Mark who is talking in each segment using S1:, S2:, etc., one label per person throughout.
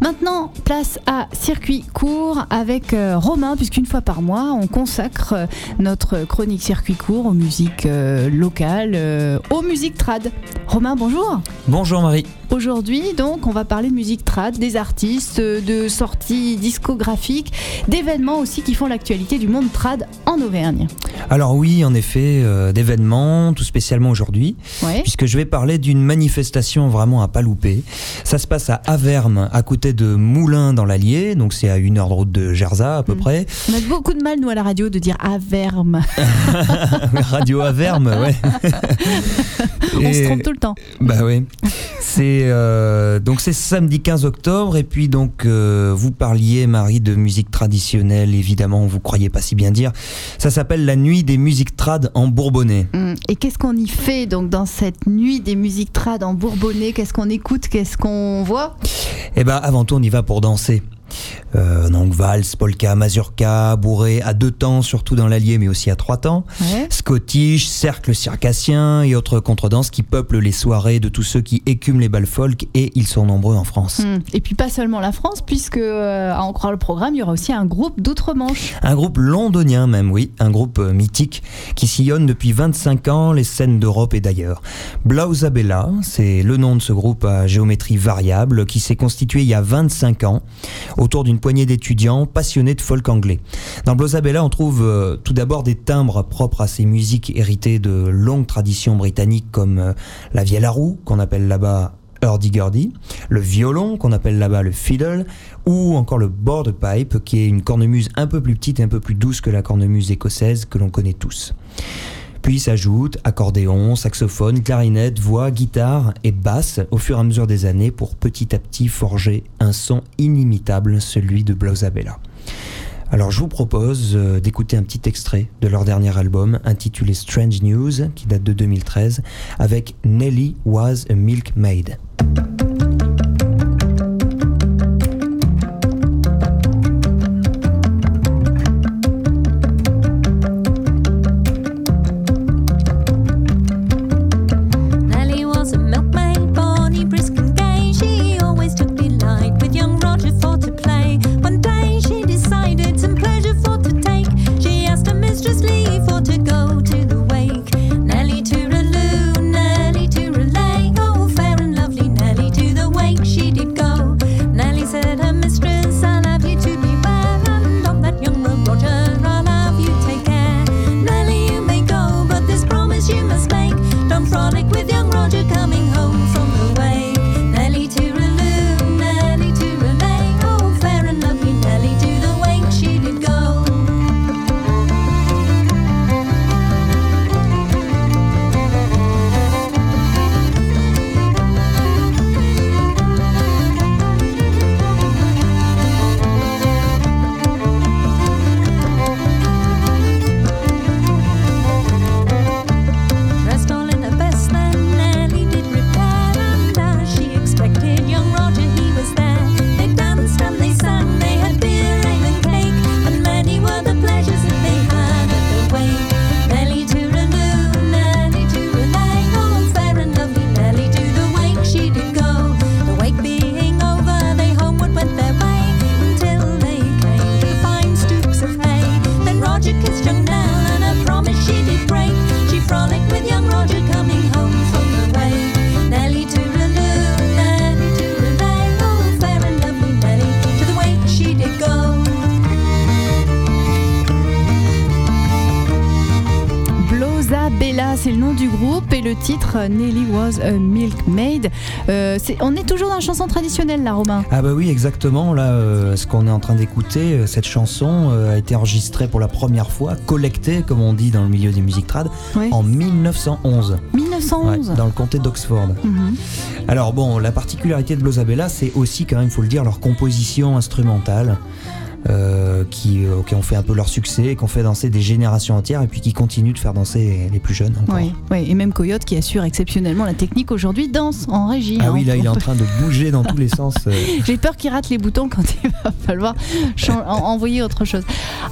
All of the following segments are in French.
S1: Maintenant, place à circuit court avec euh, Romain, puisqu'une fois par mois, on consacre euh, notre chronique circuit court aux musiques euh, locales, aux musiques trad. Romain, bonjour.
S2: Bonjour Marie.
S1: Aujourd'hui, donc, on va parler de musique trad, des artistes, euh, de sorties discographiques, d'événements aussi qui font l'actualité du monde trad en Auvergne.
S2: Alors oui, en effet, euh, d'événements, tout spécialement aujourd'hui,
S1: Ouais.
S2: puisque je vais parler d'une manifestation vraiment à pas louper. Ça se passe à Averme, à côté de Moulins dans l'Allier, donc c'est à une heure de route de Gerza à peu
S1: Mm.
S2: près.
S1: On a beaucoup de mal, nous, à la radio, de dire Averme.
S2: Radio Averme, ouais.
S1: On se trompe tout le temps.
S2: Bah oui. C'est euh, donc c'est samedi 15 octobre et puis donc euh, vous parliez Marie de musique traditionnelle évidemment vous croyez pas si bien dire. Ça s'appelle la nuit des musiques trad en Bourbonnais.
S1: Hum, Et qu'est-ce qu'on y fait donc dans cette nuit des musiques trad en Bourbonnais? Qu'est-ce qu'on écoute? Qu'est-ce qu'on voit?
S2: Eh ben avant tout on y va pour danser. Euh, donc valse, polka, mazurka, bourré à deux temps, surtout dans l'Allier, mais aussi à trois temps.
S1: Ouais.
S2: Scottish, cercle circassien et autres contredanses qui peuplent les soirées de tous ceux qui écument les balles folk et ils sont nombreux en France.
S1: Hum, Et puis pas seulement la France, puisque euh, à en croire le programme, il y aura aussi un groupe d'outre-Manche.
S2: Un groupe londonien même, oui, un groupe euh, mythique qui sillonne depuis 25 ans les scènes d'Europe et d'ailleurs. Blausabella, c'est le nom de ce groupe à géométrie variable qui s'est constitué il y a 25 ans autour d'une poignée d'étudiants passionnés de folk anglais. Dans Blausabella, on trouve euh, tout d'abord des timbres propres à ces musiques héritées de longues traditions britanniques comme euh, la vielle roue, qu'on appelle là-bas hurdy-gurdy, le violon qu'on appelle là-bas le fiddle, ou encore le board pipe qui est une cornemuse un peu plus petite et un peu plus douce que la cornemuse écossaise que l'on connaît tous. Puis s'ajoutent accordéon, saxophone, clarinette, voix, guitare et basse au fur et à mesure des années pour petit à petit forger un son inimitable, celui de Blausabella. Alors je vous propose euh, d'écouter un petit extrait de leur dernier album intitulé Strange News qui date de 2013 avec Nelly Was a Milkmaid.
S1: Bella, c'est le nom du groupe et le titre euh, Nelly Was a Milkmaid. Euh, c'est- on est toujours dans la chanson traditionnelle là, Romain.
S2: Ah bah oui exactement, là euh, ce qu'on est en train d'écouter, cette chanson euh, a été enregistrée pour la première fois, collectée comme on dit dans le milieu des musiques trad, en 1911, ouais,
S1: 1911.
S2: dans le comté d'Oxford.
S1: Mhm.
S2: Alors bon, la particularité de Blosabella, c'est aussi quand même, faut le dire, leur composition instrumentale. Euh, qui, euh, qui ont fait un peu leur succès, et qui ont fait danser des générations entières, et puis qui continuent de faire danser les plus jeunes. encore.
S1: Oui, oui, et même Coyote qui assure exceptionnellement la technique aujourd'hui danse en régie.
S2: Ah
S1: hein.
S2: oui, là, il est en train de bouger dans tous les sens. euh.
S1: J'ai peur qu'il rate les boutons quand il va falloir envoyer autre chose.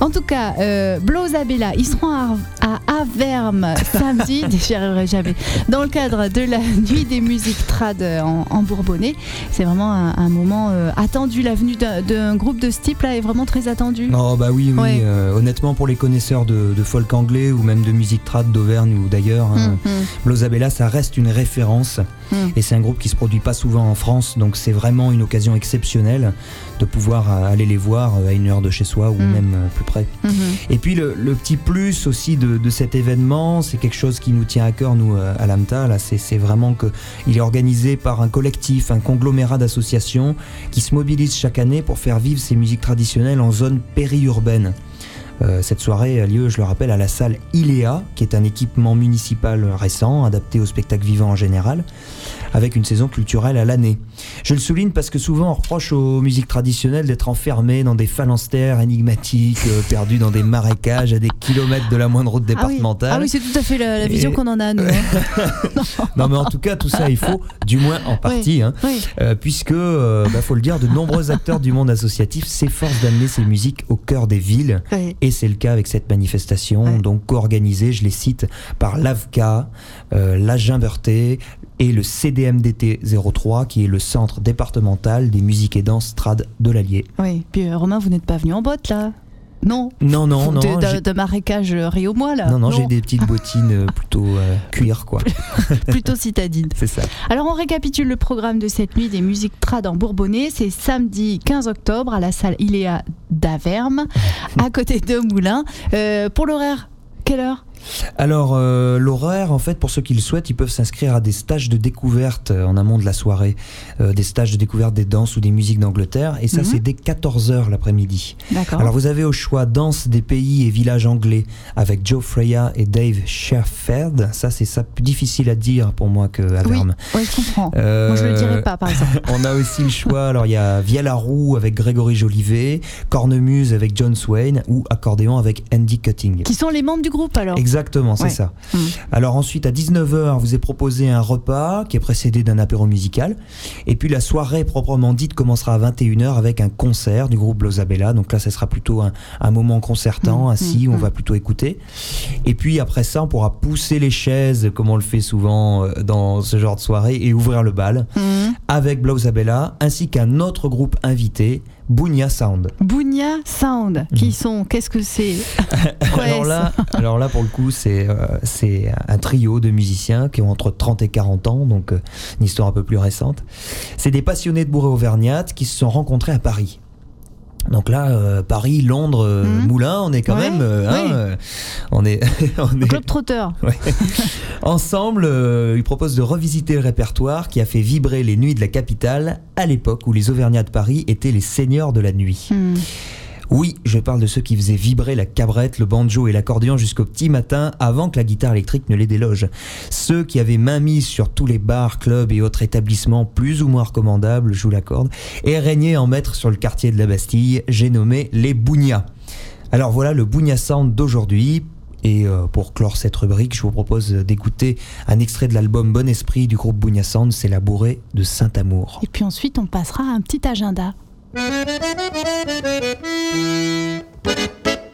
S1: En tout cas, euh, Blozabella, ils seront à, à Averme samedi, j'y arriverai jamais, dans le cadre de la nuit des musiques trad en, en Bourbonnais. C'est vraiment un, un moment euh, attendu. La venue d'un- groupe de ce type-là est vraiment très attendue.
S2: Oh bah oui, oui.
S1: Ouais.
S2: euh, honnêtement, pour les connaisseurs de, de folk anglais ou même de musique trad d'Auvergne ou d'ailleurs, hein,
S1: hum,
S2: Blozabella, ça reste une référence. Et c'est un groupe qui se produit pas souvent en France, donc c'est vraiment une occasion exceptionnelle de pouvoir euh, aller les voir euh, à une heure de chez soi ou
S1: Mm.
S2: même euh, plus près.
S1: hum.
S2: Et puis le, le petit plus aussi de, de cet événement, c'est quelque chose qui nous tient à cœur nous à l'AMTA. Là, c'est vraiment que il est organisé par un collectif, un conglomérat d'associations qui se mobilisent chaque année pour faire vivre ces musiques traditionnelles en zone périurbaine. Euh, cette soirée a lieu, je le rappelle, à la salle ILEA, qui est un équipement municipal récent, adapté au spectacle vivant en général, avec une saison culturelle à l'année. Je le souligne parce que souvent on reproche aux musiques traditionnelles d'être enfermées dans des phalanstères énigmatiques, euh, perdues dans des marécages à des kilomètres de la moindre route
S1: Ah oui,
S2: départementale.
S1: Ah oui, c'est tout à fait la, la vision
S2: Et-
S1: qu'on en a, nous. hein.
S2: Non mais en tout cas tout ça il faut, du moins en partie, hein,
S1: Oui.
S2: euh, puisque, euh, bah, faut le dire, de nombreux acteurs du monde associatif s'efforcent d'amener ces musiques au cœur des villes. Et c'est le cas avec cette manifestation, donc co-organisée, je les cite, par l'AVCA, euh, la Gimberté et le CDMDT 03, qui est le centre départemental des musiques et danses trad de l'Allier.
S1: Oui. Puis euh, Romain, vous n'êtes pas venu en botte, là? Non
S2: Non, non, non.
S1: de, de- de marécage euh, Rio moi là
S2: Non, non, j'ai des petites bottines plutôt euh, cuir, quoi.
S1: plutôt citadine.
S2: C'est ça.
S1: Alors on récapitule le programme de cette nuit des musiques trad en Bourbonnais. C'est samedi 15 octobre à la salle Iléa d'Averme, à côté de Moulins. Euh, pour l'horaire, quelle heure?
S2: Alors, euh, l'horaire, en fait, pour ceux qui le souhaitent, ils peuvent s'inscrire à des stages de découverte euh, en amont de la soirée, euh, des stages de découverte des danses ou des musiques d'Angleterre, et ça,
S1: Mhm.
S2: c'est dès 14h l'après-midi.
S1: D'accord.
S2: Alors, vous avez au choix danse des pays et villages anglais avec Joe Freya et Dave Shepherd. Ça, c'est ça plus difficile à dire pour moi que à
S1: oui, je comprends.
S2: Euh,
S1: Moi je le dirais pas par exemple.
S2: On a aussi le choix, alors il y a Via la Roue avec Grégory Jolivet, Cornemuse avec John Swain ou Accordéon avec Andy Cutting.
S1: Qui sont les membres du groupe alors?
S2: Exactement, c'est
S1: Ouais.
S2: ça.
S1: Mm.
S2: Alors ensuite, à 19h, vous est proposé un repas qui est précédé d'un apéro musical. Et puis la soirée proprement dite commencera à 21h avec un concert du groupe Blozabella. Donc là, ce sera plutôt un, un moment concertant,
S1: Mm,
S2: assis,
S1: mm,
S2: où on
S1: mm.
S2: va plutôt écouter. Et puis après ça, on pourra pousser les chaises, comme on le fait souvent euh, dans ce genre de soirée, et ouvrir le bal avec Blozabella, ainsi qu'un autre groupe invité, Bounia Sound.
S1: Bounia Sound, qui sont, qu'est-ce que c'est
S2: alors là, alors là, pour le coup, c'est euh, c'est un trio de musiciens qui ont entre 30 et 40 ans, donc euh, une histoire un peu plus récente. C'est des passionnés de bourrée auvergnate qui se sont rencontrés à Paris. Donc là, euh, Paris, Londres, euh,
S1: Mhm.
S2: Moulins, on est quand
S1: Ouais,
S2: même, euh, hein,
S1: oui.
S2: on est, on est
S1: Club Trotteur.
S2: ensemble. ils proposent de revisiter le répertoire qui a fait vibrer les nuits de la capitale à l'époque où les Auvergnats de Paris étaient les seigneurs de la nuit.
S1: Mhm.
S2: Oui, je parle de ceux qui faisaient vibrer la cabrette, le banjo et l'accordéon jusqu'au petit matin avant que la guitare électrique ne les déloge. Ceux qui avaient main mise sur tous les bars, clubs et autres établissements plus ou moins recommandables, je vous l'accorde, et régnaient en maître sur le quartier de la Bastille, j'ai nommé les Bougnats. Alors voilà le Bougna d'aujourd'hui. Et euh, pour clore cette rubrique, je vous propose d'écouter un extrait de l'album Bon Esprit du groupe Bougna c'est La Bourrée de Saint-Amour.
S1: Et puis ensuite, on passera à un petit agenda.
S3: Thank you.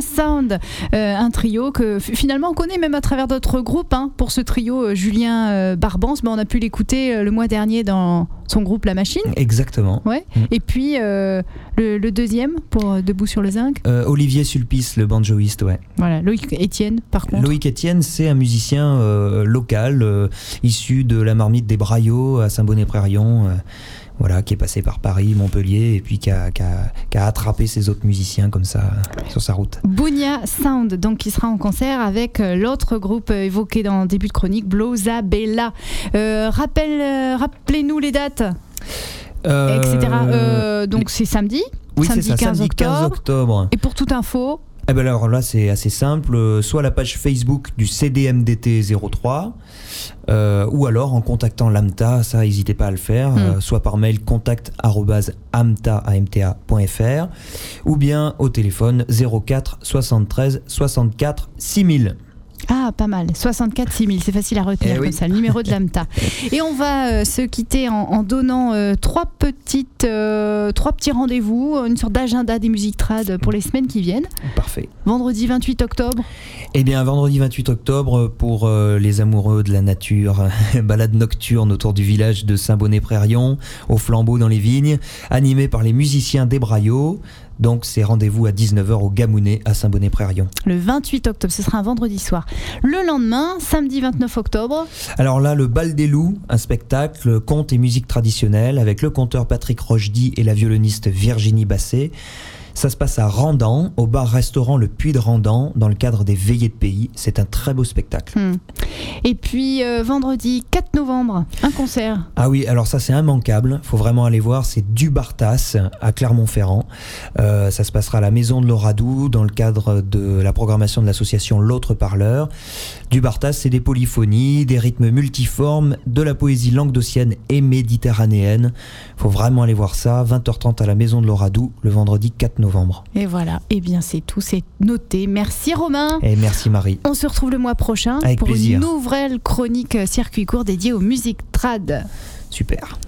S1: Sound, euh, un trio que finalement on connaît même à travers d'autres groupes. hein. Pour ce trio, euh, Julien euh, Barbance, ben, on a pu l'écouter le mois dernier dans son groupe La Machine.
S2: Exactement.
S1: Ouais.
S2: Mm.
S1: Et puis le, le deuxième pour Debout sur le zinc.
S2: Olivier Sulpice, le banjoïste, ouais.
S1: Voilà, Loïc Etienne par contre.
S2: Loïc Etienne, c'est un musicien local, issu de la marmite des Braillots à Saint-Bonnet-Prérion, voilà, qui est passé par Paris, Montpellier, et puis qui a, qui a- qui a attrapé ses autres musiciens comme ça euh, sur sa route.
S1: Bounia Sound, donc qui sera en concert avec euh, l'autre groupe euh, évoqué dans le début de chronique, Bloza Bella. Euh, rappelez-nous les dates,
S2: Euh,
S1: etc. Euh, donc c'est samedi.
S2: oui,
S1: samedi
S2: ça,
S1: 15
S2: samedi 15
S1: octobre.
S2: octobre.
S1: Et pour toute info,
S2: Eh ben alors là, c'est assez simple. euh, Soit la page Facebook du CDMDT 03, euh, ou alors en contactant l'AMTA, ça, n'hésitez pas à le faire,
S1: Hmm.
S2: euh, soit par mail contact arobase amta, amta.fr, ou bien au téléphone 04 73 64 6000.
S1: Ah pas mal, 64 6000, c'est facile à retenir
S2: Eh oui.
S1: comme ça, le numéro de l'AMTA. Et on va euh, se quitter en, en donnant euh, trois, petites, euh, trois petits rendez-vous, une sorte d'agenda des musiques trad pour les semaines qui viennent.
S2: Parfait.
S1: Vendredi 28 octobre,
S2: Eh bien, vendredi 28 octobre, pour les amoureux de la nature, balade nocturne autour du village de Saint-Bonnet-Prérion, au flambeau dans les vignes, animé par les musiciens des Braillots. Donc, c'est rendez-vous à 19h au Gamounet à Saint-Bonnet-Prérion.
S1: le 28 octobre, ce sera un vendredi soir. Le lendemain, samedi 29 octobre,
S2: Alors là, le Bal des Loups, un spectacle conte et musique traditionnelle avec le conteur Patrick Rochdy et la violoniste Virginie Basset. Ça se passe à Randan, au bar-restaurant Le Puy de Randan, dans le cadre des Veillées de Pays. C'est un très beau spectacle.
S1: Hmm. Et puis euh, vendredi 4 novembre, un concert.
S2: Ah oui, alors ça c'est immanquable, faut vraiment aller voir, c'est du Bartas à Clermont-Ferrand. Euh, ça se passera à la Maison de l'Oradou dans le cadre de la programmation de l'association L'autre Parleur. Du Bartas, c'est des polyphonies, des rythmes multiformes, de la poésie languedocienne et méditerranéenne. Faut vraiment aller voir ça, 20h30 à la Maison de l'Oradou le vendredi 4 novembre.
S1: Et voilà, et bien c'est tout, c'est noté. Merci Romain.
S2: Et merci Marie.
S1: On se retrouve le mois prochain
S2: Avec
S1: pour
S2: plaisir.
S1: une nouvelle chronique euh, circuit court dédiée aux musiques trad.
S2: Super.